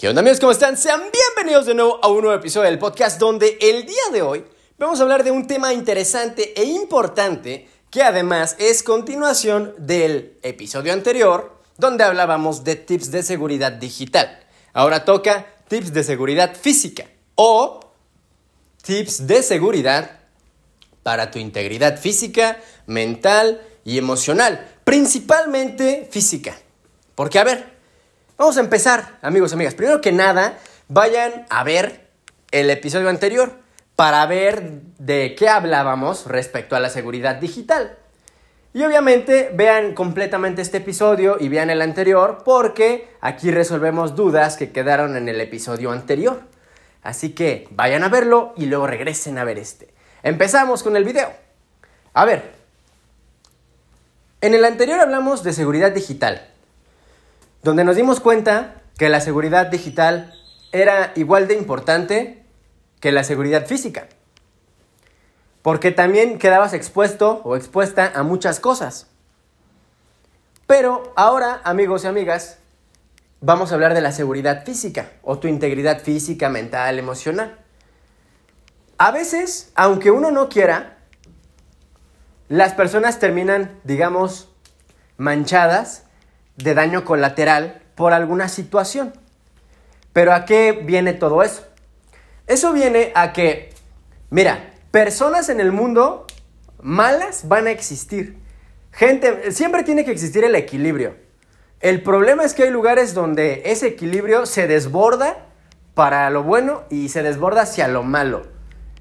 ¿Qué onda amigos? ¿Cómo están? Sean bienvenidos de nuevo a un nuevo episodio del podcast donde el día de hoy vamos a hablar de un tema interesante e importante que además es continuación del episodio anterior donde hablábamos de tips de seguridad digital. Ahora toca tips de seguridad física o tips de seguridad para tu integridad física, mental y emocional, principalmente física. Porque a ver, Vamos a empezar, amigos y amigas. Primero que nada, vayan a ver el episodio anterior para ver de qué hablábamos respecto a la seguridad digital. Y obviamente vean completamente este episodio y vean el anterior porque aquí resolvemos dudas que quedaron en el episodio anterior. Así que vayan a verlo y luego regresen a ver este. Empezamos con el video. A ver, en el anterior hablamos de seguridad digital donde nos dimos cuenta que la seguridad digital era igual de importante que la seguridad física. Porque también quedabas expuesto o expuesta a muchas cosas. Pero ahora, amigos y amigas, vamos a hablar de la seguridad física o tu integridad física, mental, emocional. A veces, aunque uno no quiera, las personas terminan, digamos, manchadas de daño colateral por alguna situación. Pero ¿a qué viene todo eso? Eso viene a que, mira, personas en el mundo malas van a existir. Gente, siempre tiene que existir el equilibrio. El problema es que hay lugares donde ese equilibrio se desborda para lo bueno y se desborda hacia lo malo.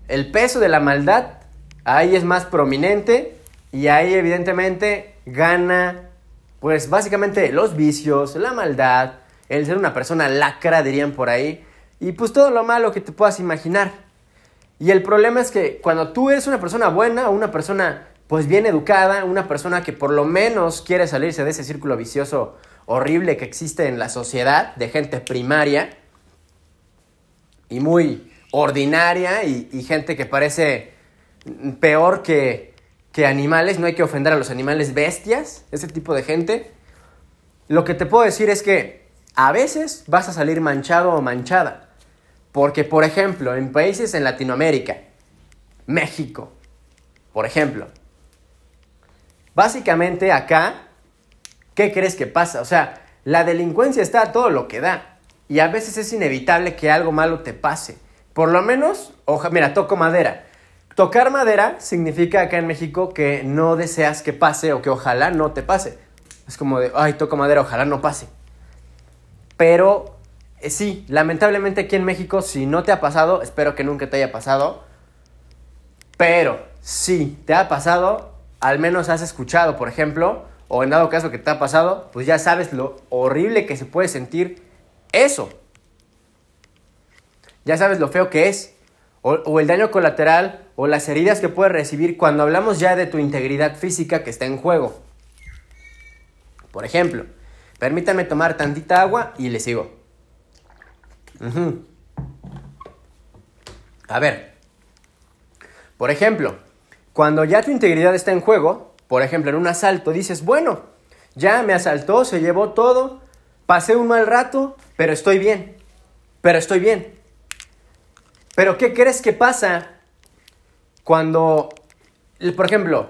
El peso de la maldad ahí es más prominente y ahí evidentemente gana pues básicamente los vicios, la maldad, el ser una persona lacra, dirían por ahí, y pues todo lo malo que te puedas imaginar. Y el problema es que cuando tú eres una persona buena, una persona pues bien educada, una persona que por lo menos quiere salirse de ese círculo vicioso horrible que existe en la sociedad de gente primaria y muy ordinaria y, y gente que parece peor que, que animales, no hay que ofender a los animales bestias, ese tipo de gente. Lo que te puedo decir es que a veces vas a salir manchado o manchada. Porque, por ejemplo, en países en Latinoamérica, México, por ejemplo, básicamente acá, ¿qué crees que pasa? O sea, la delincuencia está a todo lo que da. Y a veces es inevitable que algo malo te pase. Por lo menos, oja, mira, toco madera. Tocar madera significa acá en México que no deseas que pase o que ojalá no te pase. Es como de, ay, toco madera, ojalá no pase. Pero eh, sí, lamentablemente aquí en México, si no te ha pasado, espero que nunca te haya pasado. Pero si te ha pasado, al menos has escuchado, por ejemplo, o en dado caso que te ha pasado, pues ya sabes lo horrible que se puede sentir eso. Ya sabes lo feo que es. O, el daño colateral o las heridas que puedes recibir cuando hablamos ya de tu integridad física que está en juego. Por ejemplo, permítanme tomar tantita agua y le sigo. A ver, por ejemplo, cuando ya tu integridad está en juego, por ejemplo, en un asalto, dices, bueno, ya me asaltó, se llevó todo, pasé un mal rato, pero estoy bien, pero estoy bien. Pero ¿qué crees que pasa cuando, por ejemplo,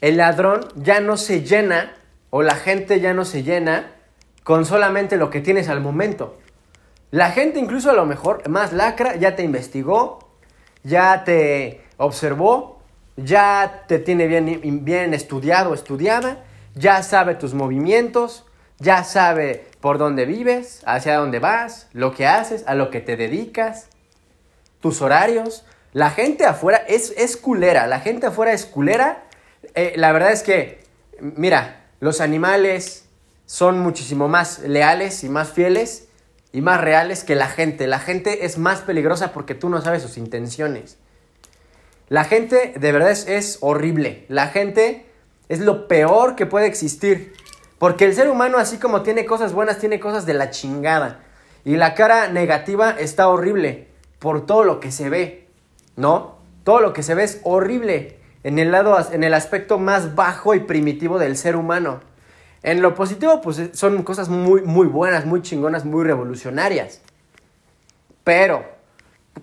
el ladrón ya no se llena o la gente ya no se llena con solamente lo que tienes al momento. La gente incluso a lo mejor más lacra ya te investigó, ya te observó, ya te tiene bien, bien estudiado estudiada, ya sabe tus movimientos, ya sabe por dónde vives, hacia dónde vas, lo que haces, a lo que te dedicas, tus horarios. La gente afuera es, es culera, la gente afuera es culera. Eh, la verdad es que, mira, los animales son muchísimo más leales y más fieles y más reales que la gente. La gente es más peligrosa porque tú no sabes sus intenciones. La gente de verdad es, es horrible. La gente es lo peor que puede existir. Porque el ser humano, así como tiene cosas buenas, tiene cosas de la chingada. Y la cara negativa está horrible por todo lo que se ve. ¿no? Todo lo que se ve es horrible en el lado en el aspecto más bajo y primitivo del ser humano. En lo positivo, pues son cosas muy, muy buenas, muy chingonas, muy revolucionarias. Pero,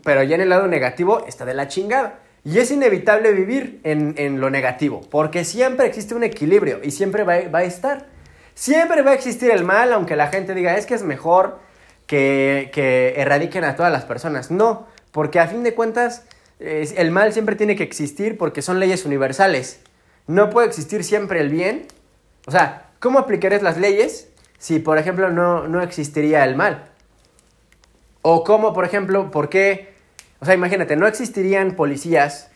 pero ya en el lado negativo está de la chingada. Y es inevitable vivir en, lo negativo, porque siempre existe un equilibrio y siempre va, va, a estar. Siempre va a existir el mal, aunque la gente diga, es que es mejor que, que erradiquen a todas las personas. No, porque a fin de cuentas, el mal siempre tiene que existir porque son leyes universales. No puede existir siempre el bien. O sea, ¿cómo aplicarías las leyes si, por ejemplo, no, no existiría el mal? O cómo, por ejemplo, por qué o sea, imagínate, no existirían policías,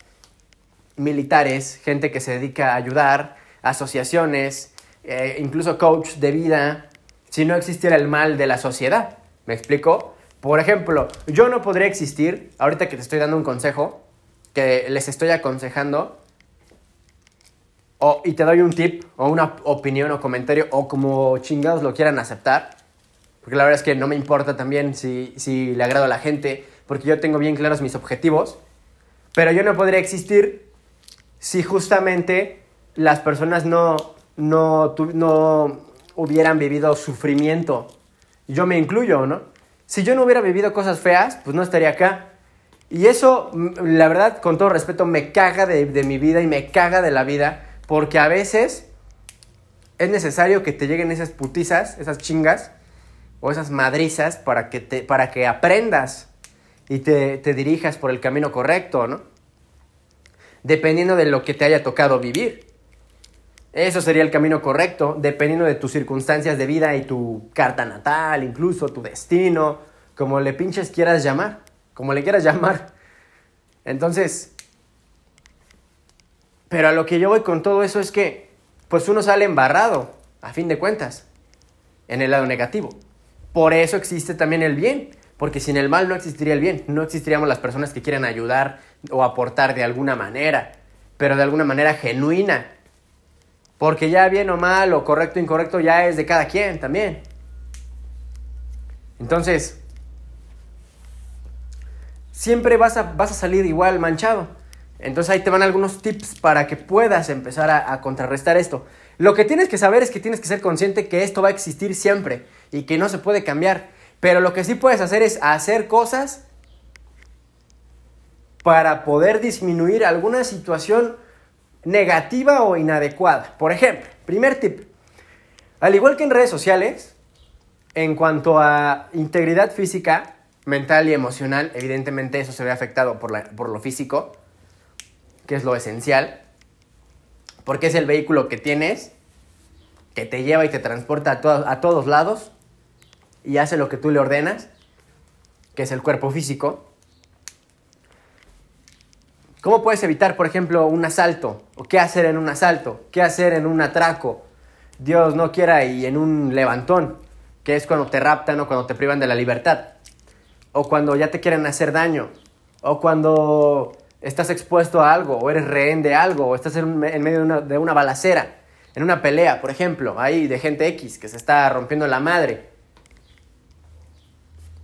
militares, gente que se dedica a ayudar, asociaciones, eh, incluso coach de vida, si no existiera el mal de la sociedad. ¿Me explico? Por ejemplo, yo no podría existir, ahorita que te estoy dando un consejo, que les estoy aconsejando, o, y te doy un tip, o una opinión o comentario, o como chingados lo quieran aceptar, porque la verdad es que no me importa también si, si le agrado a la gente, porque yo tengo bien claros mis objetivos, pero yo no podría existir si justamente las personas no, no, no hubieran vivido sufrimiento. Yo me incluyo, ¿no? Si yo no hubiera vivido cosas feas, pues no estaría acá. Y eso, la verdad, con todo respeto, me caga de, de mi vida y me caga de la vida, porque a veces es necesario que te lleguen esas putizas, esas chingas, o esas madrizas para que, te, para que aprendas y te, dirijas por el camino correcto, ¿no? Dependiendo de lo que te haya tocado vivir. Eso sería el camino correcto, dependiendo de tus circunstancias de vida y tu carta natal, incluso tu destino, como le pinches quieras llamar, como le quieras llamar. Entonces, pero a lo que yo voy con todo eso es que, pues uno sale embarrado, a fin de cuentas, en el lado negativo. Por eso existe también el bien, porque sin el mal no existiría el bien, no existiríamos las personas que quieren ayudar o aportar de alguna manera, pero de alguna manera genuina. Porque ya bien o mal o correcto o incorrecto ya es de cada quien también. Entonces, siempre vas a, vas a salir igual manchado. Entonces ahí te van algunos tips para que puedas empezar a, a, contrarrestar esto. Lo que tienes que saber es que tienes que ser consciente que esto va a existir siempre y que no se puede cambiar. Pero lo que sí puedes hacer es hacer cosas para poder disminuir alguna situación negativa o inadecuada. Por ejemplo, primer tip. Al igual que en redes sociales, en cuanto a integridad física, mental y emocional, evidentemente eso se ve afectado por, por lo físico, que es lo esencial, porque es el vehículo que tienes, que te lleva y te transporta a, a todos lados, y hace lo que tú le ordenas, que es el cuerpo físico. ¿Cómo puedes evitar, por ejemplo, un asalto? ¿O qué hacer en un asalto? ¿Qué hacer en un atraco? Dios no quiera y en un levantón, que es cuando te raptan o cuando te privan de la libertad. O cuando ya te quieren hacer daño. O cuando estás expuesto a algo, o eres rehén de algo, o estás en, medio de una, de una balacera, en una pelea, por ejemplo, ahí de gente X que se está rompiendo la madre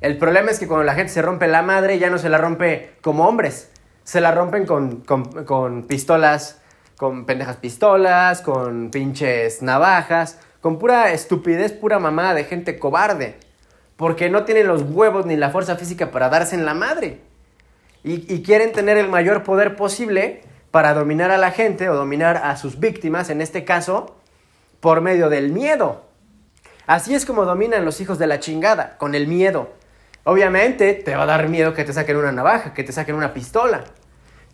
el problema es que cuando la gente se rompe la madre, ya no se la rompe como hombres. Se la rompen con, pistolas, con pendejas pistolas, con pinches navajas, con pura estupidez, pura mamada de gente cobarde. Porque no tienen los huevos ni la fuerza física para darse en la madre. Y, y quieren tener el mayor poder posible para dominar a la gente o dominar a sus víctimas, en este caso, por medio del miedo. Así es como dominan los hijos de la chingada, con el miedo. Obviamente te va a dar miedo que te saquen una navaja, que te saquen una pistola.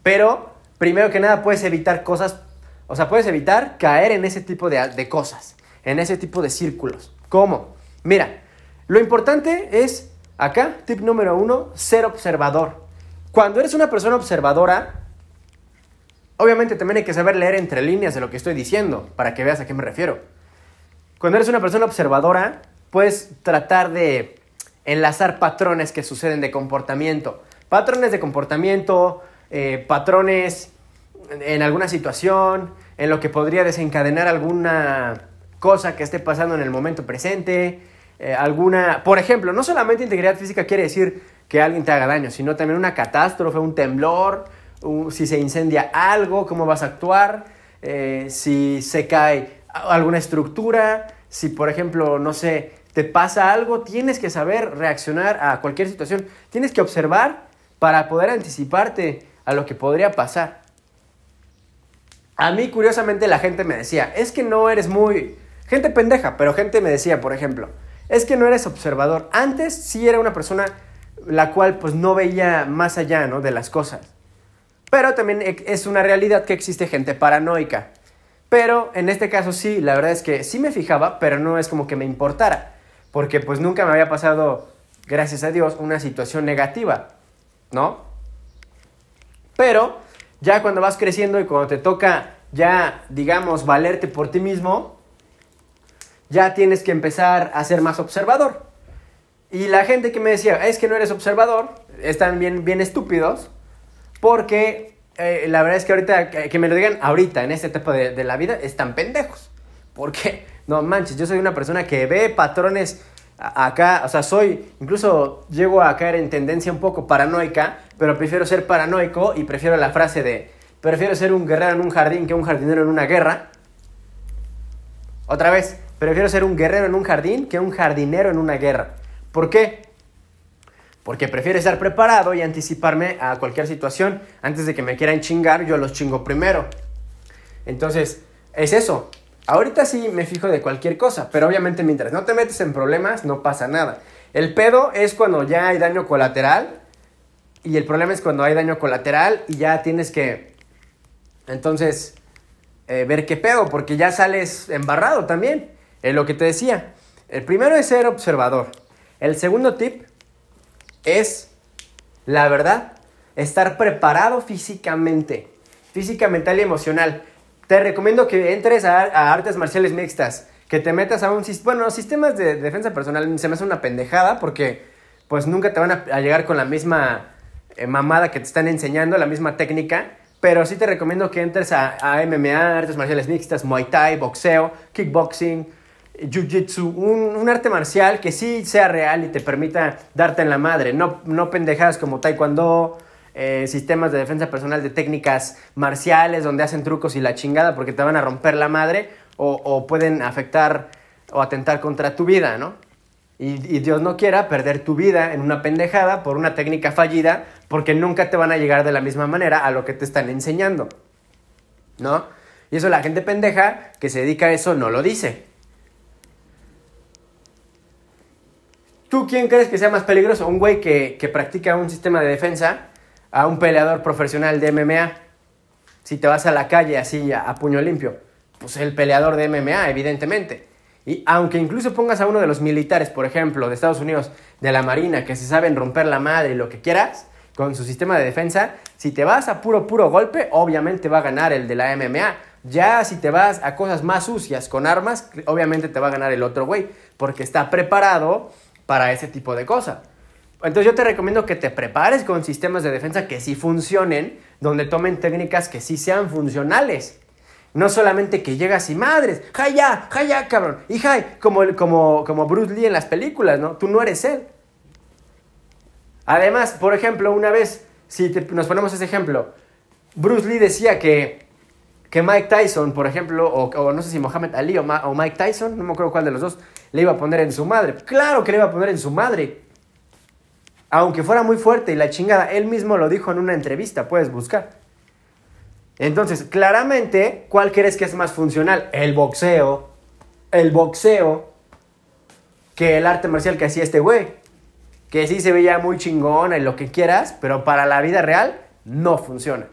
Pero, primero que nada, puedes evitar cosas, o sea, puedes evitar caer en ese tipo de, cosas, en ese tipo de círculos. ¿Cómo? Mira, lo importante es, acá, tip número uno, ser observador. Cuando eres una persona observadora, obviamente también hay que saber leer entre líneas de lo que estoy diciendo, para que veas a qué me refiero. Cuando eres una persona observadora, puedes tratar de enlazar patrones que suceden de comportamiento. Patrones de comportamiento, eh, patrones en alguna situación, en lo que podría desencadenar alguna cosa que esté pasando en el momento presente, eh, alguna, por ejemplo, no solamente integridad física quiere decir que alguien te haga daño, sino también una catástrofe, un temblor, si se incendia algo, cómo vas a actuar, eh, si se cae alguna estructura, si por ejemplo, no sé, te pasa algo, tienes que saber reaccionar a cualquier situación, tienes que observar para poder anticiparte a lo que podría pasar. A mí, curiosamente, la gente me decía, es que no eres muy... Gente pendeja, pero gente me decía, por ejemplo, es que no eres observador. Antes sí era una persona la cual pues no veía más allá, ¿no? De las cosas. Pero también e, es una realidad que existe gente paranoica. Pero en este caso sí, la verdad es que sí me fijaba, pero no es como que me importara. Porque pues nunca me había pasado, gracias a Dios, una situación negativa, ¿no? Pero ya cuando vas creciendo y cuando te toca ya, digamos, valerte por ti mismo, ya tienes que empezar a ser más observador. Y la gente que me decía, es que no eres observador, están bien, bien estúpidos, porque eh, la verdad es que ahorita, que, me lo digan ahorita, en esta etapa de, de la vida, están pendejos. Porque, no manches, yo soy una persona que ve patrones acá, o sea, soy, incluso llego a caer en tendencia un poco paranoica, pero prefiero ser paranoico y prefiero la frase de, prefiero ser un guerrero en un jardín que un jardinero en una guerra. Otra vez, prefiero ser un guerrero en un jardín que un jardinero en una guerra. ¿Por qué? Porque prefiero estar preparado y anticiparme a cualquier situación. Antes de que me quieran chingar, yo los chingo primero. Entonces, es eso. Ahorita sí me fijo de cualquier cosa, pero obviamente mientras no te metes en problemas, no pasa nada. El pedo es cuando ya hay daño colateral. Y el problema es cuando hay daño colateral y ya tienes que, entonces, eh, ver qué pedo, porque ya sales embarrado también. Es lo que te decía. El primero es ser observador. El segundo tip es, la verdad, estar preparado físicamente, física, mental y emocional. Te recomiendo que entres a, artes marciales mixtas, que te metas a un... Bueno, sistemas de, defensa personal se me hace una pendejada porque pues nunca te van a, llegar con la misma eh, mamada que te están enseñando, la misma técnica. Pero sí te recomiendo que entres a, MMA, artes marciales mixtas, Muay Thai, boxeo, kickboxing, jiu-jitsu, un, arte marcial que sí sea real y te permita darte en la madre, no, no pendejadas como taekwondo, eh, sistemas de defensa personal de técnicas marciales donde hacen trucos y la chingada porque te van a romper la madre o, pueden afectar o atentar contra tu vida, ¿no? Y, y, Dios no quiera perder tu vida en una pendejada por una técnica fallida porque nunca te van a llegar de la misma manera a lo que te están enseñando, ¿no? Y eso la gente pendeja que se dedica a eso no lo dice. ¿Tú quién crees que sea más peligroso? ¿Un güey que, practica un sistema de defensa a un peleador profesional de MMA? Si te vas a la calle así a, puño limpio, pues el peleador de MMA, evidentemente. Y aunque incluso pongas a uno de los militares, por ejemplo, de Estados Unidos, de la Marina, que se saben romper la madre y lo que quieras, con su sistema de defensa, si te vas a puro, puro golpe, obviamente va a ganar el de la MMA. Ya si te vas a cosas más sucias con armas, obviamente te va a ganar el otro güey, porque está preparado para ese tipo de cosas. Entonces yo te recomiendo que te prepares con sistemas de defensa que sí funcionen, donde tomen técnicas que sí sean funcionales. No solamente que llegas y madres, ¡jaya! ya, ¡jaya, ya, cabrón! Y ¡jay! Como, como, como Bruce Lee en las películas, ¿no? Tú no eres él. Además, por ejemplo, una vez, si nos ponemos ese ejemplo, Bruce Lee decía que, que Mike Tyson, por ejemplo, o, no sé si Mohamed Ali o, o Mike Tyson, no me acuerdo cuál de los dos, le iba a poner en su madre. Claro que le iba a poner en su madre. Aunque fuera muy fuerte y la chingada, él mismo lo dijo en una entrevista, puedes buscar. Entonces, claramente, ¿cuál crees que es más funcional? El boxeo. El boxeo. Que el arte marcial que hacía este güey. Que sí se veía muy chingona y lo que quieras, pero para la vida real no funciona.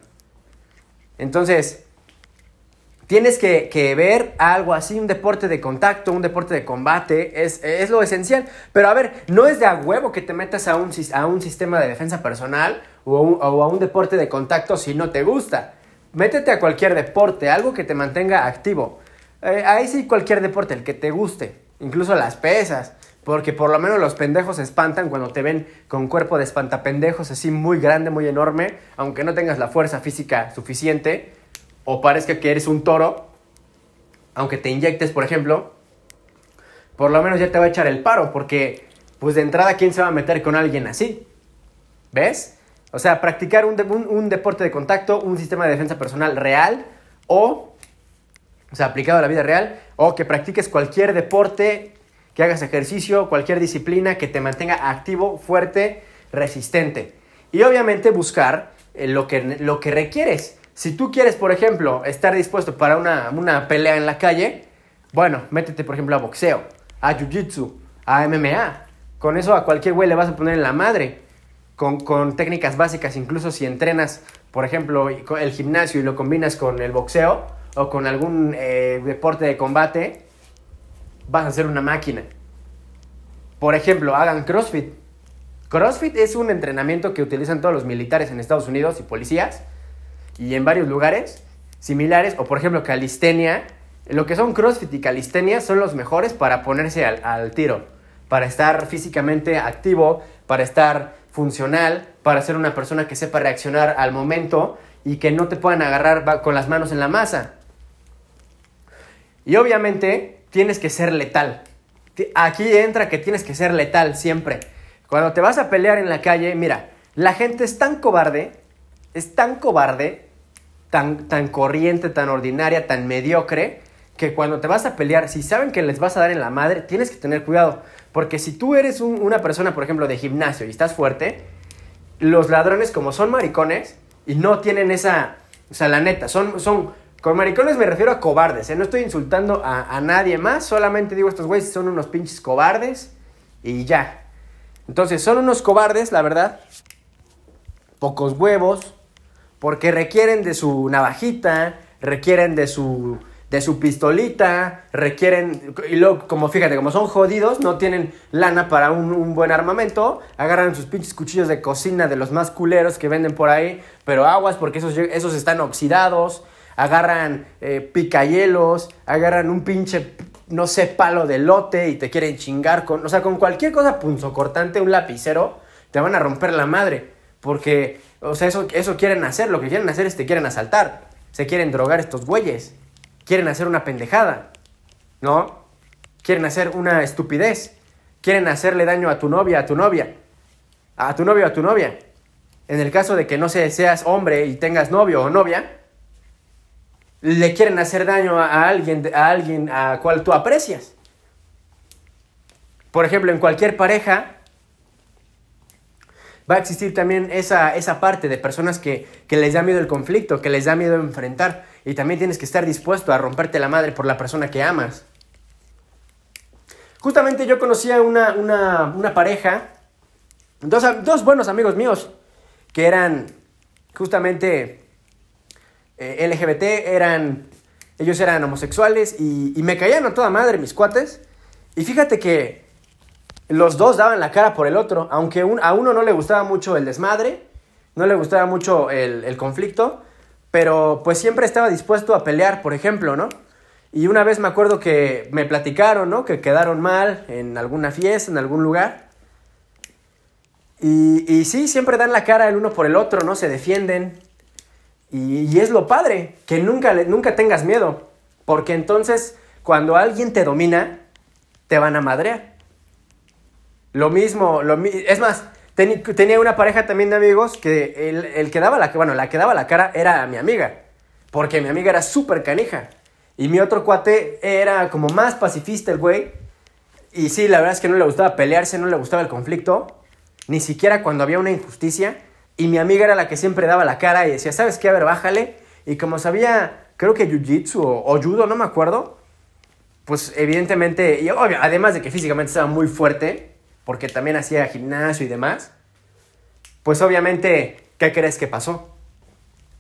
Entonces, Tienes que, ver algo así, un deporte de contacto, un deporte de combate, es, lo esencial. Pero a ver, no es de a huevo que te metas a un, a un sistema de defensa personal o, a un deporte de contacto si no te gusta. Métete a cualquier deporte, algo que te mantenga activo. Eh, ahí sí cualquier deporte, el que te guste, incluso las pesas. Porque por lo menos los pendejos se espantan cuando te ven con cuerpo de espantapendejos así muy grande, muy enorme, aunque no tengas la fuerza física suficiente o parezca que eres un toro, aunque te inyectes, por ejemplo, por lo menos ya te va a echar el paro, porque pues de entrada, ¿quién se va a meter con alguien así? ¿Ves? O sea, practicar un, un, deporte de contacto, un sistema de defensa personal real o, o sea, aplicado a la vida real, o que practiques cualquier deporte, que hagas ejercicio, cualquier disciplina que te mantenga activo, fuerte, resistente. Y obviamente buscar eh, lo, que, lo que requieres. Si tú quieres, por ejemplo, estar dispuesto para una, una pelea en la calle, bueno, métete, por ejemplo, a boxeo, a jiu-jitsu, a MMA. Con eso a cualquier güey le vas a poner en la madre. Con, con, técnicas básicas, incluso si entrenas, por ejemplo, el gimnasio y lo combinas con el boxeo o con algún eh, deporte de combate, vas a ser una máquina. Por ejemplo, hagan CrossFit. CrossFit es un entrenamiento que utilizan todos los militares en Estados Unidos y policías y en varios lugares similares, o por ejemplo calistenia. Lo que son CrossFit y calistenia son los mejores para ponerse al, tiro, para estar físicamente activo, para estar funcional, para ser una persona que sepa reaccionar al momento y que no te puedan agarrar con las manos en la masa. Y obviamente tienes que ser letal. Aquí entra que tienes que ser letal siempre. Cuando te vas a pelear en la calle, mira, la gente es tan cobarde, es tan cobarde, tan, tan corriente, tan ordinaria, tan mediocre, que cuando te vas a pelear, si saben que les vas a dar en la madre, tienes que tener cuidado. Porque si tú eres una persona, por ejemplo, de gimnasio y estás fuerte, los ladrones, como son maricones y no tienen esa. O sea, la neta, son, son con maricones me refiero a cobardes, ¿eh? No estoy insultando a, nadie más, solamente digo estos güeyes son unos pinches cobardes y ya. Entonces, son unos cobardes, la verdad. Pocos huevos, porque requieren de su navajita, requieren de su de su pistolita, requieren, y luego, como fíjate, como son jodidos, no tienen lana para un, buen armamento, agarran sus pinches cuchillos de cocina de los más culeros que venden por ahí, pero aguas porque esos, esos están oxidados, agarran eh, picayelos, agarran un pinche, no sé, palo de lote y te quieren chingar con, o sea, con cualquier cosa punzocortante, un lapicero, te van a romper la madre. Porque, o sea, eso, eso quieren hacer, lo que quieren hacer es te quieren asaltar, se quieren drogar estos güeyes, quieren hacer una pendejada, ¿no? Quieren hacer una estupidez, quieren hacerle daño a tu novia, a tu novia, a tu novio, a tu novia. En el caso de que no seas hombre y tengas novio o novia, le quieren hacer daño a, alguien, a alguien a cual tú aprecias. Por ejemplo, en cualquier pareja va a existir también esa, esa parte de personas que, les da miedo el conflicto, que les da miedo enfrentar. Y también tienes que estar dispuesto a romperte la madre por la persona que amas. Justamente yo conocía una, una, pareja, dos, dos buenos amigos míos, que eran justamente eh, LGBT, eran, ellos eran homosexuales y, me caían a toda madre mis cuates. Y fíjate que los dos daban la cara por el otro, aunque a uno no le gustaba mucho el desmadre, no le gustaba mucho el, conflicto, pero pues siempre estaba dispuesto a pelear, por ejemplo, ¿no? Y una vez me acuerdo que me platicaron, ¿no? Que quedaron mal en alguna fiesta, en algún lugar. Y, y sí, siempre dan la cara el uno por el otro, ¿no? Se defienden. Y, es lo padre, que nunca, nunca tengas miedo, porque entonces cuando alguien te domina, te van a madrear. Lo mismo, lo, es más, tenía una pareja también de amigos que el, que daba la, bueno, la que daba la cara era mi amiga, porque mi amiga era súper canija. Y mi otro cuate era como más pacifista el güey. Y sí, la verdad es que no le gustaba pelearse, no le gustaba el conflicto. Ni siquiera cuando había una injusticia. Y mi amiga era la que siempre daba la cara y decía, ¿sabes qué? A ver, bájale. Y como sabía, creo que jiu-jitsu o, judo, no me acuerdo, pues evidentemente, y obvio, además de que físicamente estaba muy fuerte, porque también hacía gimnasio y demás, pues obviamente, ¿qué crees que pasó?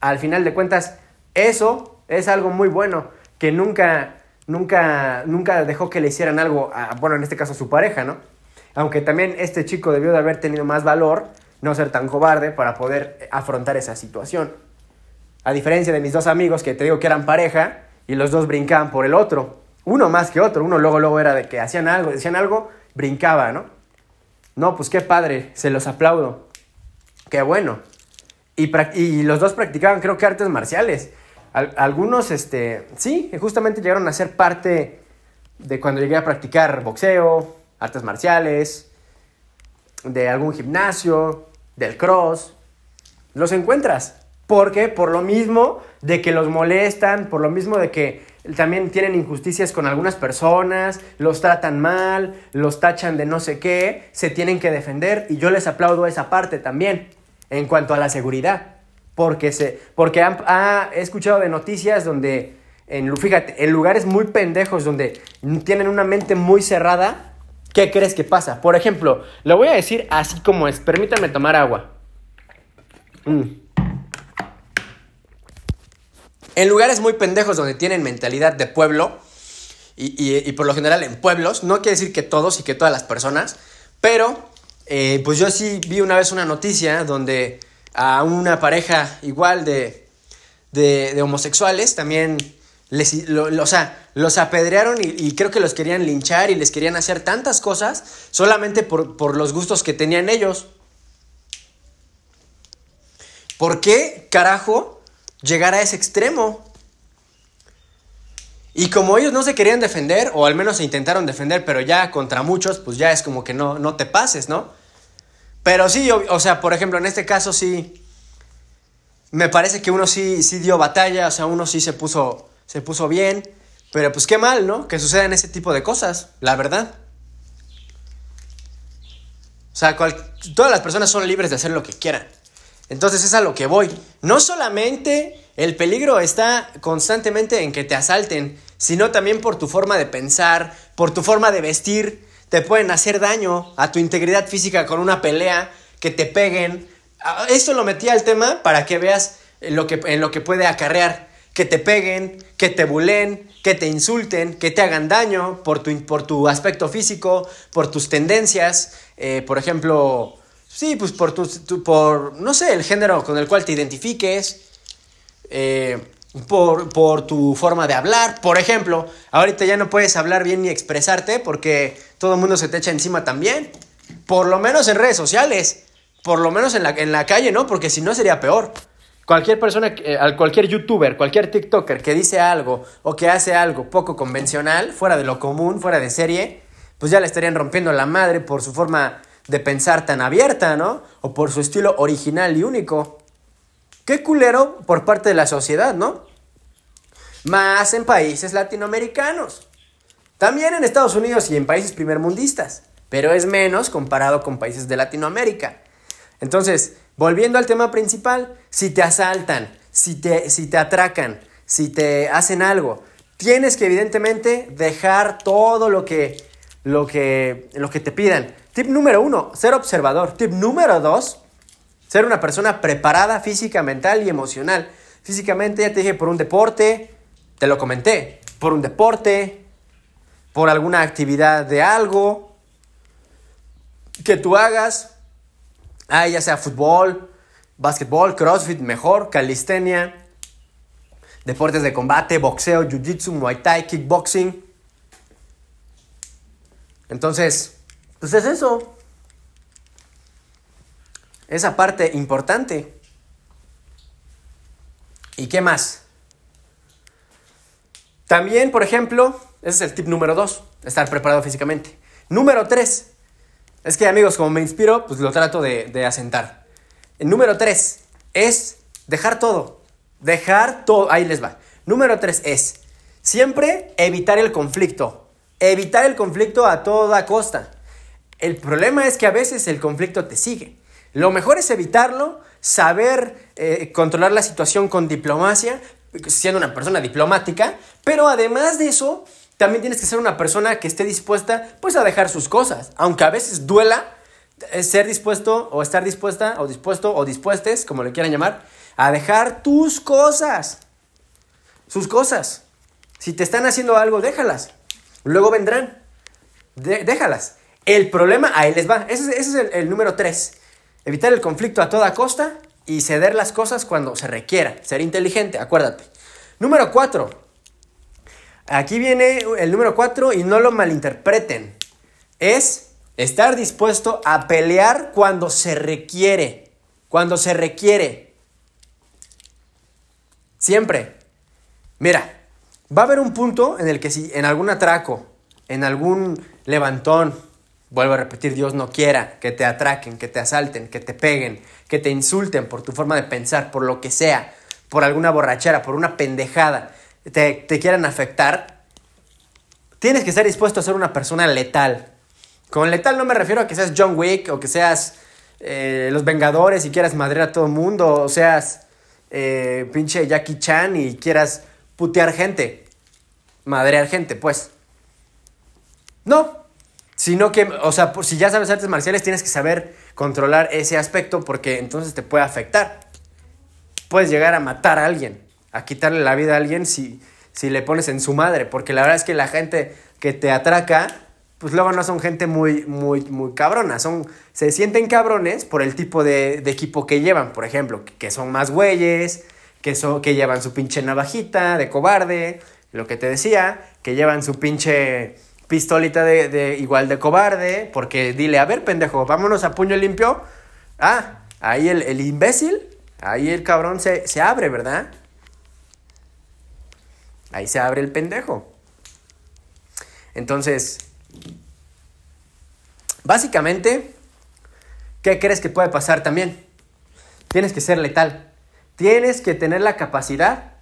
Al final de cuentas, eso es algo muy bueno, que nunca, nunca, nunca dejó que le hicieran algo, a, bueno, en este caso a su pareja, ¿no? Aunque también este chico debió de haber tenido más valor no ser tan cobarde para poder afrontar esa situación. A diferencia de mis dos amigos que te digo que eran pareja y los dos brincaban por el otro. Uno más que otro, uno luego luego era de que hacían algo, decían algo, brincaba, ¿no? No, pues qué padre, se los aplaudo. Qué bueno. Y, y los dos practicaban creo que artes marciales. algunos, este, sí, justamente llegaron a ser parte de cuando llegué a practicar boxeo, artes marciales, de algún gimnasio, del cross, los encuentras. porque Por lo mismo de que los molestan, por lo mismo de que también tienen injusticias con algunas personas, los tratan mal, los tachan de no sé qué, se tienen que defender y yo les aplaudo esa parte también en cuanto a la seguridad. Porque, se, porque he escuchado de noticias donde, en, fíjate, en lugares muy pendejos donde tienen una mente muy cerrada, ¿qué crees que pasa? Por ejemplo, lo voy a decir así como es, permítanme tomar agua. Mm. En lugares muy pendejos donde tienen mentalidad de pueblo, y, por lo general en pueblos, no quiere decir que todos y que todas las personas, pero eh, pues yo sí vi una vez una noticia donde a una pareja igual de, de, homosexuales también les, o sea, los apedrearon y, creo que los querían linchar y les querían hacer tantas cosas solamente por, por los gustos que tenían ellos. ¿Por qué carajo llegar a ese extremo? Y como ellos no se querían defender, o al menos se intentaron defender, pero ya contra muchos, pues ya es como que no, no te pases, ¿no? Pero sí, o, sea, por ejemplo, en este caso sí, me parece que uno sí, sí dio batalla, o sea, uno sí se puso, se puso bien, pero pues qué mal, ¿no? Que sucedan ese tipo de cosas, la verdad. O sea, todas las personas son libres de hacer lo que quieran. Entonces es a lo que voy. No solamente el peligro está constantemente en que te asalten, sino también por tu forma de pensar, por tu forma de vestir. Te pueden hacer daño a tu integridad física con una pelea, que te peguen. Ah, esto lo metí al tema para que veas lo que, en lo que puede acarrear. Que te peguen, que te bulen, que te insulten, que te hagan daño por tu, por tu aspecto físico, por tus tendencias. Eh, por ejemplo, Sí, pues por tu, por, no sé, el género con el cual te identifiques, eh, por, por, tu forma de hablar. Por ejemplo, ahorita ya no puedes hablar bien ni expresarte porque todo el mundo se te echa encima también. Por lo menos en redes sociales, por lo menos en la, en la calle, ¿no? Porque si no sería peor. Cualquier persona, eh, cualquier youtuber, cualquier TikToker que dice algo o que hace algo poco convencional, fuera de lo común, fuera de serie, pues ya le estarían rompiendo la madre por su forma de pensar tan abierta, ¿no? O por su estilo original y único. Qué culero por parte de la sociedad, ¿no? Más en países latinoamericanos. También en Estados Unidos y en países primermundistas. Pero es menos comparado con países de Latinoamérica. Entonces, volviendo al tema principal, si te asaltan, si te, si te atracan, si te hacen algo, tienes que evidentemente dejar todo lo que, lo que, lo que te pidan. Tip número uno, ser observador. Tip número dos, ser una persona preparada física, mental y emocional. Físicamente, ya te dije, por un deporte, te lo comenté, por un deporte, por alguna actividad de algo que tú hagas, ah, ya sea fútbol, básquetbol, crossfit, mejor, calistenia, deportes de combate, boxeo, jiu-jitsu, muay thai, kickboxing. Entonces, pues es eso. Esa parte importante. ¿Y qué más? También, por ejemplo, ese es el tip número dos, estar preparado físicamente. Número tres, es que amigos, como me inspiro, pues lo trato de, asentar. El número tres es dejar todo. Dejar todo. Ahí les va. Número tres es siempre evitar el conflicto. Evitar el conflicto a toda costa. El problema es que a veces el conflicto te sigue. Lo mejor es evitarlo, saber eh, controlar la situación con diplomacia, siendo una persona diplomática, pero además de eso, también tienes que ser una persona que esté dispuesta pues a dejar sus cosas, aunque a veces duela eh, ser dispuesto o estar dispuesta o dispuesto o dispuestes, como le quieran llamar, a dejar tus cosas. Sus cosas. Si te están haciendo algo, déjalas. Luego vendrán. déjalas. El problema, ahí les va. Ese, es el, número tres. Evitar el conflicto a toda costa y ceder las cosas cuando se requiera. Ser inteligente, acuérdate. Número cuatro. Aquí viene el número cuatro y no lo malinterpreten. Es estar dispuesto a pelear cuando se requiere. Cuando se requiere. Siempre. Mira, va a haber un punto en el que si en algún atraco, en algún levantón, Vuelvo a repetir, Dios no quiera que te atraquen, que te asalten, que te peguen, que te insulten por tu forma de pensar, por lo que sea, por alguna borrachera, por una pendejada. te, te quieran afectar, tienes que estar dispuesto a ser una persona letal. Con letal no me refiero a que seas John Wick o que seas eh, Los Vengadores y quieras madrear a todo el mundo, o seas eh, pinche Jackie Chan y quieras putear gente, madrear gente, pues. No, sino que, o sea, si ya sabes artes marciales tienes que saber controlar ese aspecto porque entonces te puede afectar. Puedes llegar a matar a alguien, a quitarle la vida a alguien si, si le pones en su madre, porque la verdad es que la gente que te atraca pues luego no son gente muy, muy, muy cabrona. Son, se sienten cabrones por el tipo de, equipo que llevan, por ejemplo, que son más güeyes, que, son, que llevan su pinche navajita de cobarde, lo que te decía, que llevan su pinche pistolita de, igual de cobarde, porque dile, a ver, pendejo, vámonos a puño limpio. Ah, ahí el, el imbécil, ahí el cabrón se, se abre, ¿verdad? Ahí se abre el pendejo. Entonces, Básicamente, ¿qué crees que puede pasar también? Tienes que ser letal. Tienes que tener la capacidad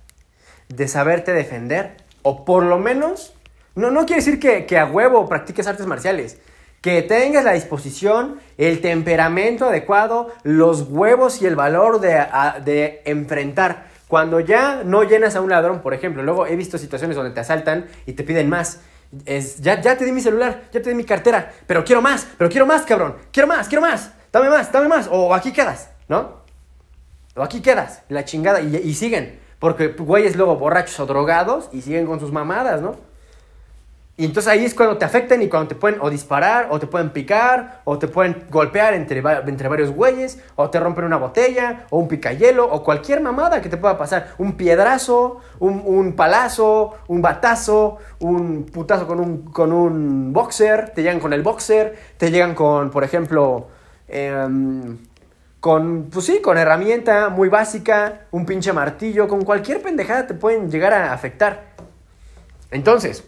de saberte defender. O por lo menos, no, no quiere decir que, a huevo practiques artes marciales. Que tengas la disposición, el temperamento adecuado, los huevos y el valor de, de enfrentar. Cuando ya no llenas a un ladrón, por ejemplo, luego he visto situaciones donde te asaltan y te piden más es, ya, ya te di mi celular, ya te di mi cartera, pero quiero más, pero quiero más, cabrón, quiero más, quiero más, dame más, dame más, o aquí quedas, ¿no? O aquí quedas, la chingada, y, y siguen, porque güeyes luego borrachos o drogados y siguen con sus mamadas, ¿no? Y entonces ahí es cuando te afectan y cuando te pueden o disparar, o te pueden picar, o te pueden golpear entre, entre varios güeyes, o te rompen una botella, o un picayelo, o cualquier mamada que te pueda pasar. Un piedrazo, un, un palazo, un batazo, un putazo con un, con un boxer, te llegan con el boxer, te llegan con, por ejemplo, em, con, pues sí, con herramienta muy básica, un pinche martillo, con cualquier pendejada te pueden llegar a afectar. Entonces,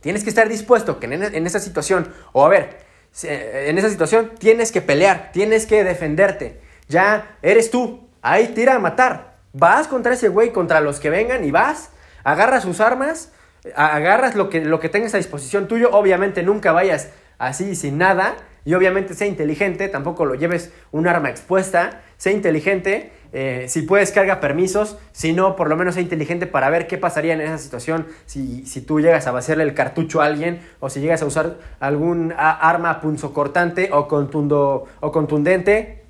Tienes que estar dispuesto que en, esa situación, o a ver, en esa situación tienes que pelear, tienes que defenderte. Ya eres tú, ahí tira a matar. Vas contra ese güey, contra los que vengan y vas, agarras sus armas, agarras lo que, lo que tengas a disposición tuyo. Obviamente nunca vayas así sin nada y obviamente sea inteligente, tampoco lo lleves un arma expuesta, sé inteligente eh, si puedes, carga permisos. Si no, por lo menos sea inteligente para ver qué pasaría en esa situación si, tú llegas a vaciarle el cartucho a alguien o si llegas a usar algún arma punzocortante o, contundo, o contundente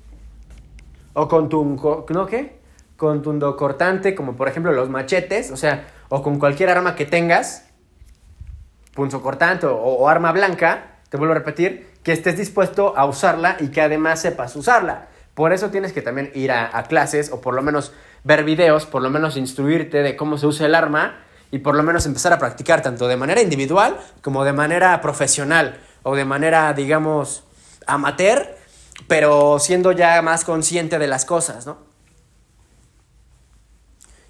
o contun, ¿no qué? Contundo cortante, como por ejemplo los machetes, o sea, o con cualquier arma que tengas, punzocortante o, o arma blanca, te vuelvo a repetir, que estés dispuesto a usarla y que además sepas usarla. Por eso tienes que también ir a, clases o por lo menos ver videos, por lo menos instruirte de cómo se usa el arma y por lo menos empezar a practicar tanto de manera individual como de manera profesional o de manera, digamos, amateur, pero siendo ya más consciente de las cosas, ¿no?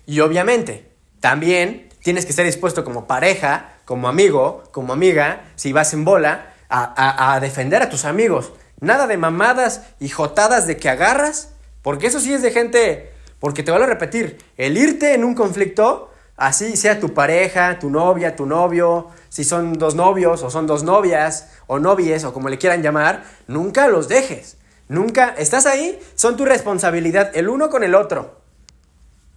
Y obviamente, también tienes que estar dispuesto como pareja, como amigo, como amiga, si vas en bola, a defender a tus amigos. Nada de mamadas y jotadas de que agarras, porque eso sí es de gente, porque te voy a repetir, el irte en un conflicto, así sea tu pareja, tu novia, tu novio, si son dos novios o son dos novias o novies o como le quieran llamar, nunca los dejes. Nunca, estás ahí, son tu responsabilidad el uno con el otro.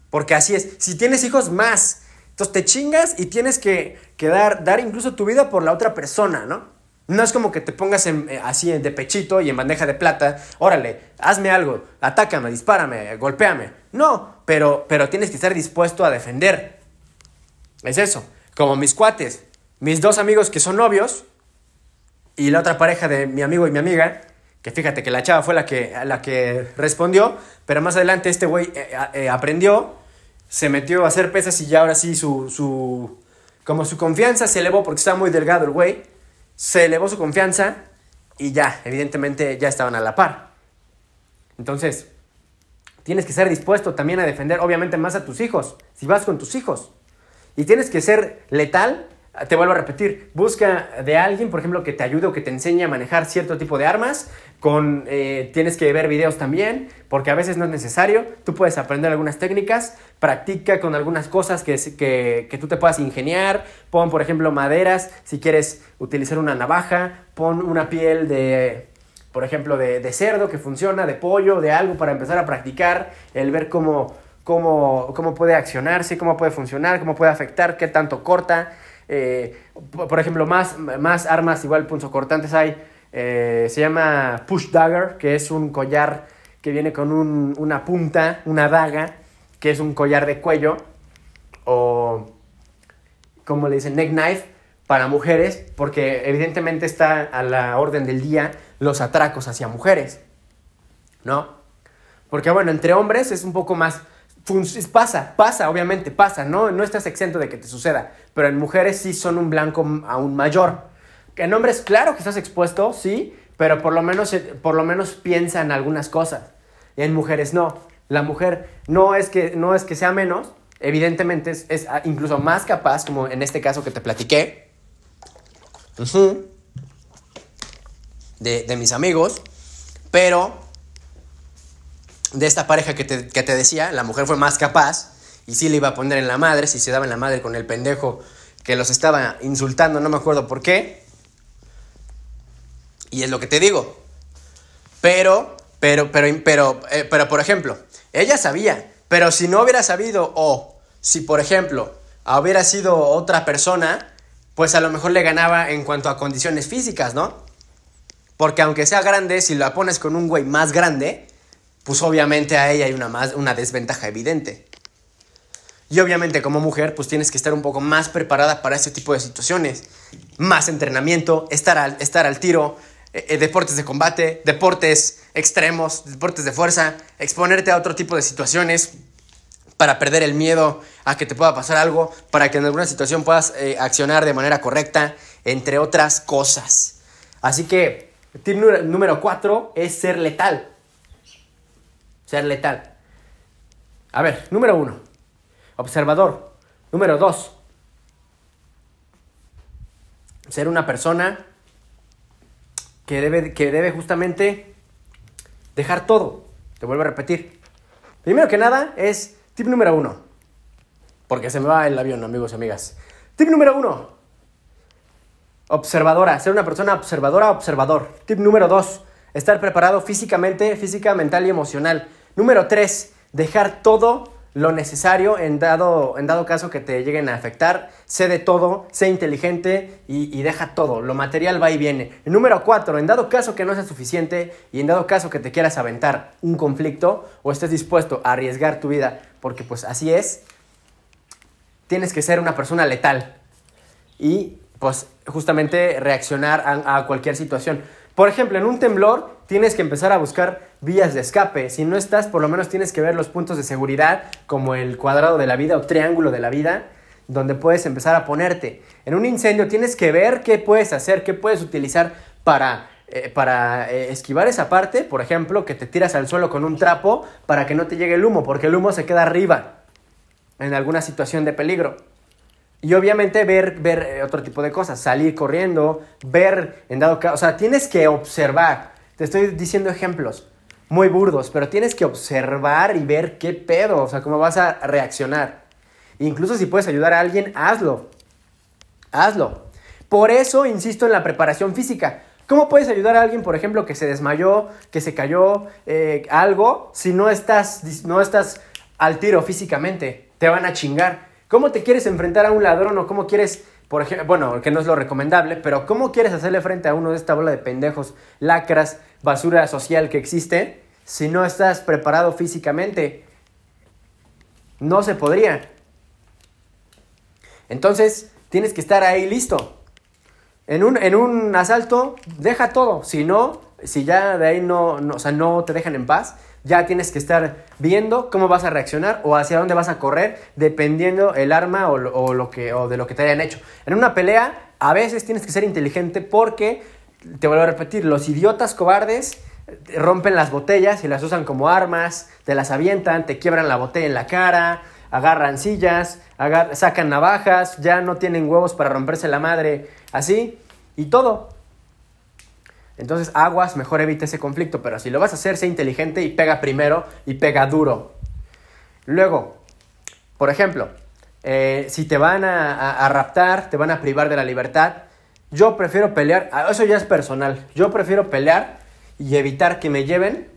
Porque así es, si tienes hijos más, entonces te chingas y tienes que, que dar, dar incluso tu vida por la otra persona, ¿no? No es como que te pongas en, eh, así de pechito y en bandeja de plata, órale, hazme algo, atácame, dispárame, golpéame. No, pero, pero tienes que estar dispuesto a defender. Es eso. Como mis cuates, mis dos amigos que son novios y la otra pareja de mi amigo y mi amiga, que fíjate que la chava fue la que, la que respondió, pero más adelante este güey eh, eh, aprendió, se metió a hacer pesas y ya ahora sí su, su, como su confianza se elevó porque estaba muy delgado el güey se elevó su confianza y ya, evidentemente ya estaban a la par. Entonces, tienes que ser dispuesto también a defender, obviamente, más a tus hijos, si vas con tus hijos. Y tienes que ser letal te vuelvo a repetir, busca de alguien, por ejemplo, que te ayude o que te enseñe a manejar cierto tipo de armas. Con, eh, tienes que ver videos también, porque a veces no es necesario. Tú puedes aprender algunas técnicas, practica con algunas cosas que, que, que tú te puedas ingeniar. Pon, por ejemplo, maderas, si quieres utilizar una navaja, pon una piel de, por ejemplo, de, de cerdo que funciona, de pollo, de algo para empezar a practicar, el ver cómo, cómo, cómo puede accionarse, cómo puede funcionar, cómo puede afectar, qué tanto corta. Eh, por ejemplo, más, más armas igual punzocortantes hay. Eh, se llama Push Dagger, que es un collar que viene con un, una punta, una daga, que es un collar de cuello. O, como le dicen, neck knife para mujeres, porque evidentemente está a la orden del día los atracos hacia mujeres. ¿No? Porque bueno, entre hombres es un poco más pasa, pasa, obviamente, pasa, ¿no? No estás exento de que te suceda, pero en mujeres sí son un blanco aún mayor. En hombres, claro que estás expuesto, sí, pero por lo menos, eh, por lo menos piensa en algunas cosas. Y en mujeres no. La mujer no es que, no es que sea menos, evidentemente es, ah, incluso más capaz, como en este caso que te platiqué, de, de mis amigos, pero de esta pareja que te, decía, la mujer fue más capaz y sí le iba a poner en la madre, si se daba en la madre con el pendejo que los estaba insultando, no me acuerdo por qué. Y es lo que te digo. Pero, pero, pero, pero, eh, pero, por ejemplo, ella sabía, pero si no hubiera sabido o si, por ejemplo, hubiera sido otra persona, pues a lo mejor le ganaba en cuanto a condiciones físicas, ¿no? Porque aunque sea grande, si la pones con un güey más grande, pues obviamente a ella hay una, más, una desventaja evidente. Y obviamente como mujer, pues tienes que estar un poco más preparada para ese tipo de situaciones. Más entrenamiento, estar al, estar al tiro, eh, eh, deportes de combate, deportes extremos, deportes de fuerza, exponerte a otro tipo de situaciones para perder el miedo a que te pueda pasar algo, para que en alguna situación puedas eh, accionar de manera correcta, entre otras cosas. Así que, tip número 4 es ser letal ser letal. A ver, número uno, observador. Número dos, ser una persona que debe, que debe justamente dejar todo. Te vuelvo a repetir. Primero que nada es tip número uno. Porque se me va el avión, amigos y amigas. Tip número uno. Observadora. Ser una persona observadora, observador. Tip número dos. Estar preparado físicamente, física, mental y emocional. Número tres, dejar todo lo necesario en dado, en dado caso que te lleguen a afectar. Sé de todo, sé inteligente y, deja todo. Lo material va y viene. número cuatro, en dado caso que no sea suficiente y en dado caso que te quieras aventar un conflicto o estés dispuesto a arriesgar tu vida, porque pues así es, tienes que ser una persona letal y pues justamente reaccionar a cualquier situación. Por ejemplo, en un temblor tienes que empezar a buscar vías de escape. Si no estás, por lo menos tienes que ver los puntos de seguridad, como el cuadrado de la vida o triángulo de la vida, donde puedes empezar a ponerte. En un incendio tienes que ver qué puedes hacer, qué puedes utilizar para, eh, para eh, esquivar esa parte. Por ejemplo, que te tiras al suelo con un trapo para que no te llegue el humo, porque el humo se queda arriba en alguna situación de peligro. Y obviamente ver, ver eh, otro tipo de cosas, salir corriendo, ver en dado caso, o sea, tienes que observar. Te estoy diciendo ejemplos muy burdos, pero tienes que observar y ver qué pedo, o sea, cómo vas a reaccionar. Incluso si puedes ayudar a alguien, hazlo. Hazlo. Por eso insisto en la preparación física. ¿Cómo puedes ayudar a alguien, por ejemplo, que se desmayó, que se cayó, eh, algo, si no estás, no estás al tiro físicamente? Te van a chingar. ¿Cómo te quieres enfrentar a un ladrón o cómo quieres, por ejemplo, bueno, que no es lo recomendable, pero cómo quieres hacerle frente a uno de esta bola de pendejos, lacras, basura social que existe, si no estás preparado físicamente? No se podría. Entonces, tienes que estar ahí listo. En un, en un asalto, deja todo. Si no, si ya de ahí no, no, o sea, no te dejan en paz, ya tienes que estar viendo cómo vas a reaccionar o hacia dónde vas a correr dependiendo el arma o, lo que, o de lo que te hayan hecho. En una pelea a veces tienes que ser inteligente porque, te vuelvo a repetir, los idiotas cobardes rompen las botellas y las usan como armas, te las avientan, te quiebran la botella en la cara, agarran sillas, sacan navajas, ya no tienen huevos para romperse la madre, así, y todo. Entonces, aguas, mejor evite ese conflicto, pero si lo vas a hacer, sé inteligente y pega primero y pega duro. Luego, por ejemplo, eh, si te van a, raptar, te van a privar de la libertad, yo prefiero pelear, ah, eso ya es personal, yo prefiero pelear y evitar que me lleven,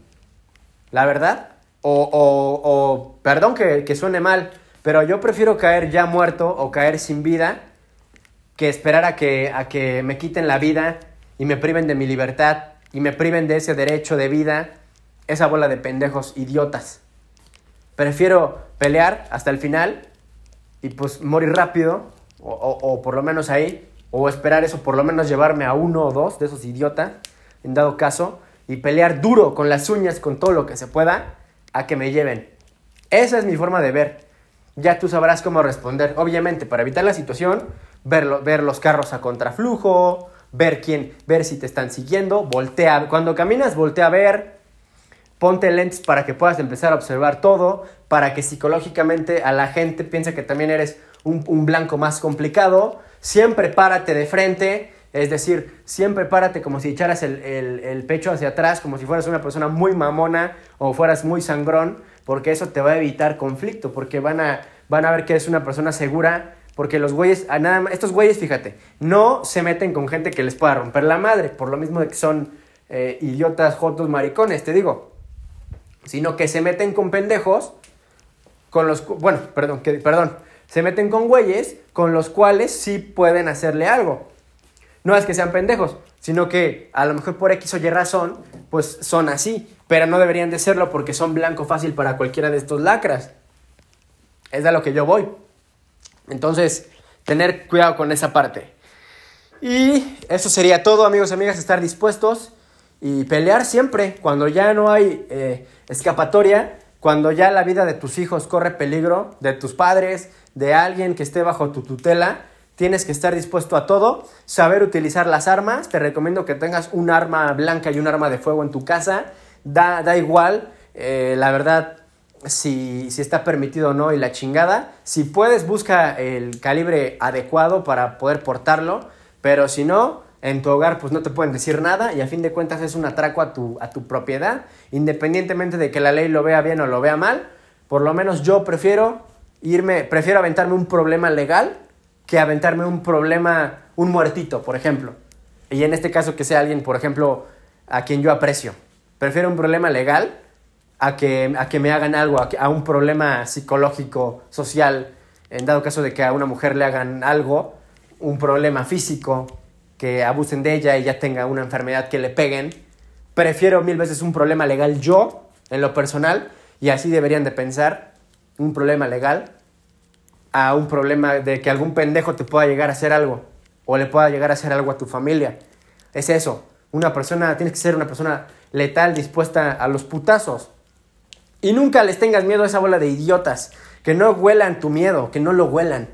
la verdad, o, o, perdón que, que suene mal, pero yo prefiero caer ya muerto o caer sin vida que esperar a que, a que me quiten la vida y me priven de mi libertad y me priven de ese derecho de vida, esa bola de pendejos idiotas. Prefiero pelear hasta el final y pues morir rápido, o, por lo menos ahí, o esperar eso, por lo menos llevarme a uno o dos de esos idiotas, en dado caso, y pelear duro con las uñas, con todo lo que se pueda, a que me lleven. Esa es mi forma de ver. Ya tú sabrás cómo responder. Obviamente, para evitar la situación, ver, ver los carros a contraflujo, ver quién, ver si te están siguiendo, voltea, cuando caminas voltea a ver, ponte lentes para que puedas empezar a observar todo, para que psicológicamente a la gente piense que también eres un, blanco más complicado, siempre párate de frente, es decir, siempre párate como si echaras el, el, pecho hacia atrás, como si fueras una persona muy mamona o fueras muy sangrón, porque eso te va a evitar conflicto, porque van a, van a ver que eres una persona segura porque los güeyes, nada estos güeyes, fíjate, no se meten con gente que les pueda romper la madre, por lo mismo de que son eh, idiotas, jotos, maricones, te digo. Sino que se meten con pendejos, con los, bueno, perdón, que, perdón, se meten con güeyes con los cuales sí pueden hacerle algo. No es que sean pendejos, sino que a lo mejor por X o Y razón, pues son así, pero no deberían de serlo porque son blanco fácil para cualquiera de estos lacras. Es a lo que yo voy. Entonces, tener cuidado con esa parte. Y eso sería todo, amigos y amigas, estar dispuestos y pelear siempre cuando ya no hay eh, escapatoria, cuando ya la vida de tus hijos corre peligro, de tus padres, de alguien que esté bajo tu tutela. Tienes que estar dispuesto a todo, saber utilizar las armas. Te recomiendo que tengas un arma blanca y un arma de fuego en tu casa. Da, da igual, eh, la verdad, si, está permitido o no y la chingada. Si puedes, busca el calibre adecuado para poder portarlo, pero si no, en tu hogar pues no te pueden decir nada y a fin de cuentas es un atraco a tu, a tu propiedad, independientemente de que la ley lo vea bien o lo vea mal. Por lo menos yo prefiero irme, prefiero aventarme un problema legal que aventarme un problema, un muertito, por ejemplo. Y en este caso que sea alguien, por ejemplo, a quien yo aprecio. Prefiero un problema legal a que, a que me hagan algo, a, un problema psicológico, social, en dado caso de que a una mujer le hagan algo, un problema físico, que abusen de ella y ya tenga una enfermedad que le peguen, prefiero mil veces un problema legal yo, en lo personal, y así deberían de pensar, un problema legal, a un problema de que algún pendejo te pueda llegar a hacer algo, o le pueda llegar a hacer algo a tu familia. Es eso, una persona, tienes que ser una persona letal, dispuesta a los putazos. Y nunca les tengas miedo a esa bola de idiotas. Que no huelan tu miedo, que no lo huelan.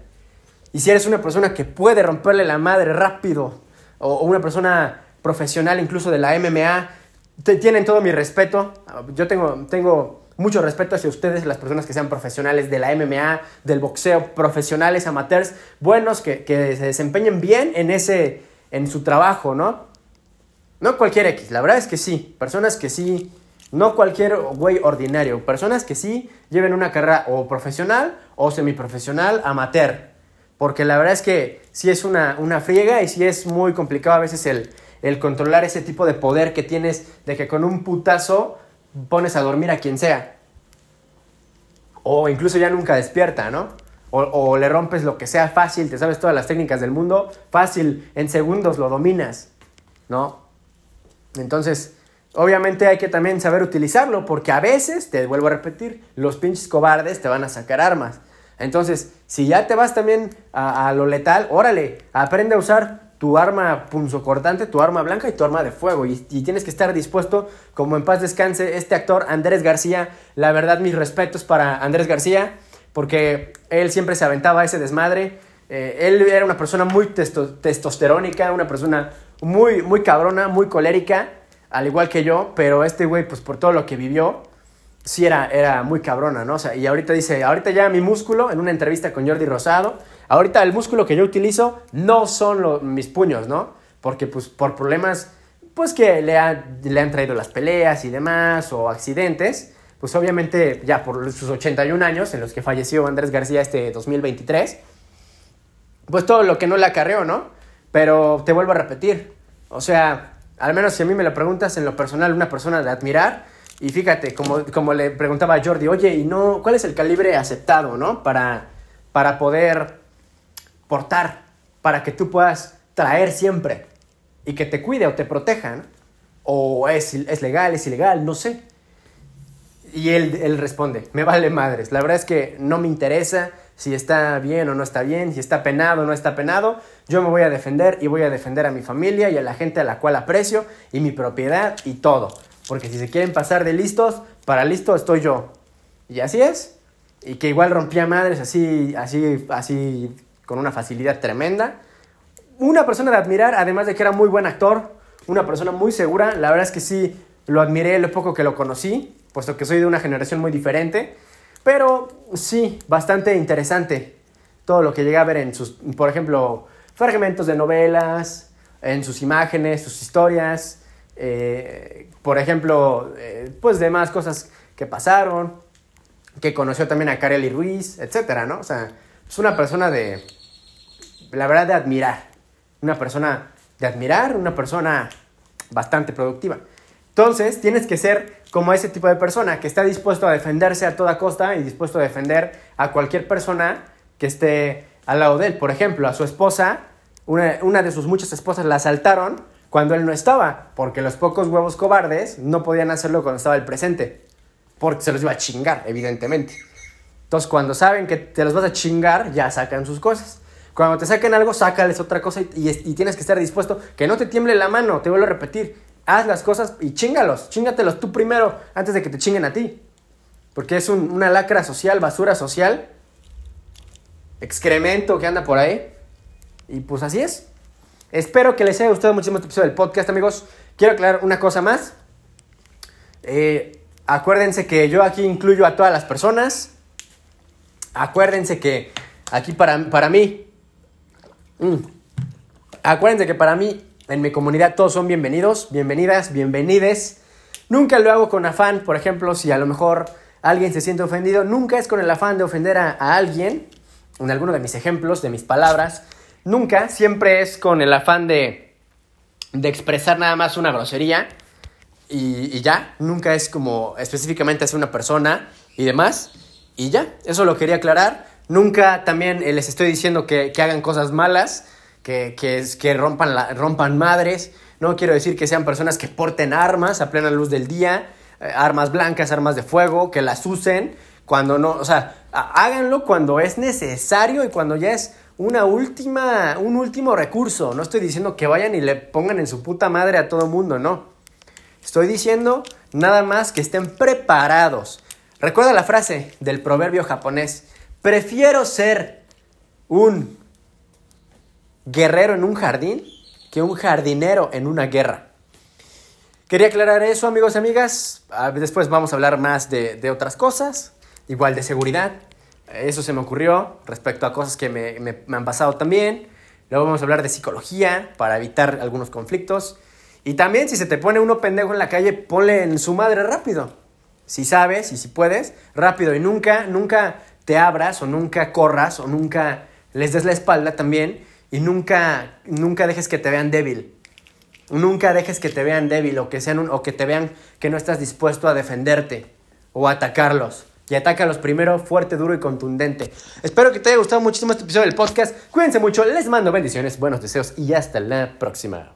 Y si eres una persona que puede romperle la madre rápido, o, una persona profesional incluso de la MMA, te, tienen todo mi respeto. Yo tengo, tengo mucho respeto hacia ustedes, las personas que sean profesionales de la MMA, del boxeo, profesionales, amateurs, buenos, que, que se desempeñen bien en, ese, en su trabajo, ¿no? No cualquier X, la verdad es que sí, personas que sí no cualquier güey ordinario. Personas que sí lleven una carrera o profesional o semiprofesional, amateur. Porque la verdad es que sí es una, una friega y sí es muy complicado a veces el, el controlar ese tipo de poder que tienes de que con un putazo pones a dormir a quien sea. O incluso ya nunca despierta, ¿no? O, o, le rompes lo que sea fácil, te sabes todas las técnicas del mundo, fácil, en segundos lo dominas, ¿no? Entonces, Obviamente hay que también saber utilizarlo porque a veces, te vuelvo a repetir, los pinches cobardes te van a sacar armas. Entonces, si ya te vas también a, lo letal, órale, aprende a usar tu arma punzocortante, tu arma blanca y tu arma de fuego. Y, tienes que estar dispuesto, como en paz descanse este actor Andrés García. La verdad, mis respetos para Andrés García, porque él siempre se aventaba ese desmadre. Eh, él era una persona muy testosterónica, una persona muy, muy cabrona, muy colérica al igual que yo, pero este güey, pues por todo lo que vivió, sí era, era muy cabrona, ¿no? O sea, y ahorita dice, ahorita ya mi músculo, en una entrevista con Jordi Rosado, ahorita el músculo que yo utilizo no son mis puños, ¿no? Porque pues por problemas, pues que le, le han traído las peleas y demás, o accidentes, pues obviamente ya por sus 81 años en los que falleció Andrés García este 2023, pues todo lo que no le acarreó, ¿no? Pero te vuelvo a repetir, o sea, al menos si a mí me lo preguntas en lo personal, una persona de admirar, y fíjate, como, como le preguntaba a Jordi, oye, ¿y no, cuál es el calibre aceptado, no? Para, para poder portar, para que tú puedas traer siempre y que te cuide o te proteja. O es, es legal, es ilegal, no sé. Y él, él responde, me vale madres, la verdad es que no me interesa si está bien o no está bien, si está penado o no está penado, yo me voy a defender y voy a defender a mi familia y a la gente a la cual aprecio y mi propiedad y todo. Porque si se quieren pasar de listos, para listo estoy yo. Y así es. Y que igual rompía madres así, así, así, con una facilidad tremenda. Una persona de admirar, además de que era muy buen actor, una persona muy segura. La verdad es que sí, lo admiré lo poco que lo conocí, puesto que soy de una generación muy diferente. Pero sí, bastante interesante todo lo que llegué a ver en sus, por ejemplo, fragmentos de novelas, en sus imágenes, sus historias, eh, por ejemplo, eh, pues demás cosas que pasaron, que conoció también a Kareli Ruiz, etcétera, ¿no? O sea, es una persona de, la verdad, de admirar, una persona de admirar, una persona bastante productiva. Entonces, tienes que ser como ese tipo de persona que está dispuesto a defenderse a toda costa y dispuesto a defender a cualquier persona que esté al lado de él. Por ejemplo, a su esposa, una, de sus muchas esposas la asaltaron cuando él no estaba, porque los pocos huevos cobardes no podían hacerlo cuando estaba el presente, porque se los iba a chingar, evidentemente. Entonces, cuando saben que te los vas a chingar, ya sacan sus cosas. Cuando te saquen algo, sácales otra cosa y, tienes que estar dispuesto, que no te tiemble la mano, te vuelvo a repetir, haz las cosas y chingalos, chingatelos tú primero antes de que te chinguen a ti. Porque es una lacra social, basura social, excremento que anda por ahí. Y pues así es. Espero que les haya gustado muchísimo este episodio del podcast, amigos. Quiero aclarar una cosa más. Eh, acuérdense que yo aquí incluyo a todas las personas. Acuérdense que aquí para, para mí... Mm, acuérdense que para mí, en mi comunidad, todos son bienvenidos, bienvenidas, bienvenides. Nunca lo hago con afán, por ejemplo, si a lo mejor alguien se siente ofendido, nunca es con el afán de ofender a, alguien, en alguno de mis ejemplos, de mis palabras, Nunca, siempre es con el afán de, de expresar nada más una grosería y, ya. Nunca es como específicamente hacia una persona y demás. Y ya, eso lo quería aclarar. Nunca también les estoy diciendo que, hagan cosas malas, que, que, rompan, rompan madres. No quiero decir que sean personas que porten armas a plena luz del día, eh, armas blancas, armas de fuego, que las usen cuando no, o sea, háganlo cuando es necesario y cuando ya es una última, un último recurso. No estoy diciendo que vayan y le pongan en su puta madre a todo mundo, no. Estoy diciendo nada más que estén preparados. Recuerda la frase del proverbio japonés. Prefiero ser un guerrero en un jardín que un jardinero en una guerra. Quería aclarar eso, amigos y amigas. Ah, después vamos a hablar más de, de otras cosas, igual de seguridad. Eso se me ocurrió respecto a cosas que me, han pasado también. Luego vamos a hablar de psicología para evitar algunos conflictos. Y también si se te pone uno pendejo en la calle, ponle en su madre rápido. Si sabes y si puedes, rápido. Y nunca, nunca te abras o nunca corras o nunca les des la espalda también. Y nunca, nunca dejes que te vean débil. Nunca dejes que te vean débil o que, sean o que te vean que no estás dispuesto a defenderte o a atacarlos y atácalos primero fuerte, duro y contundente. Espero que te haya gustado muchísimo este episodio del podcast. Cuídense mucho, les mando bendiciones, buenos deseos y hasta la próxima.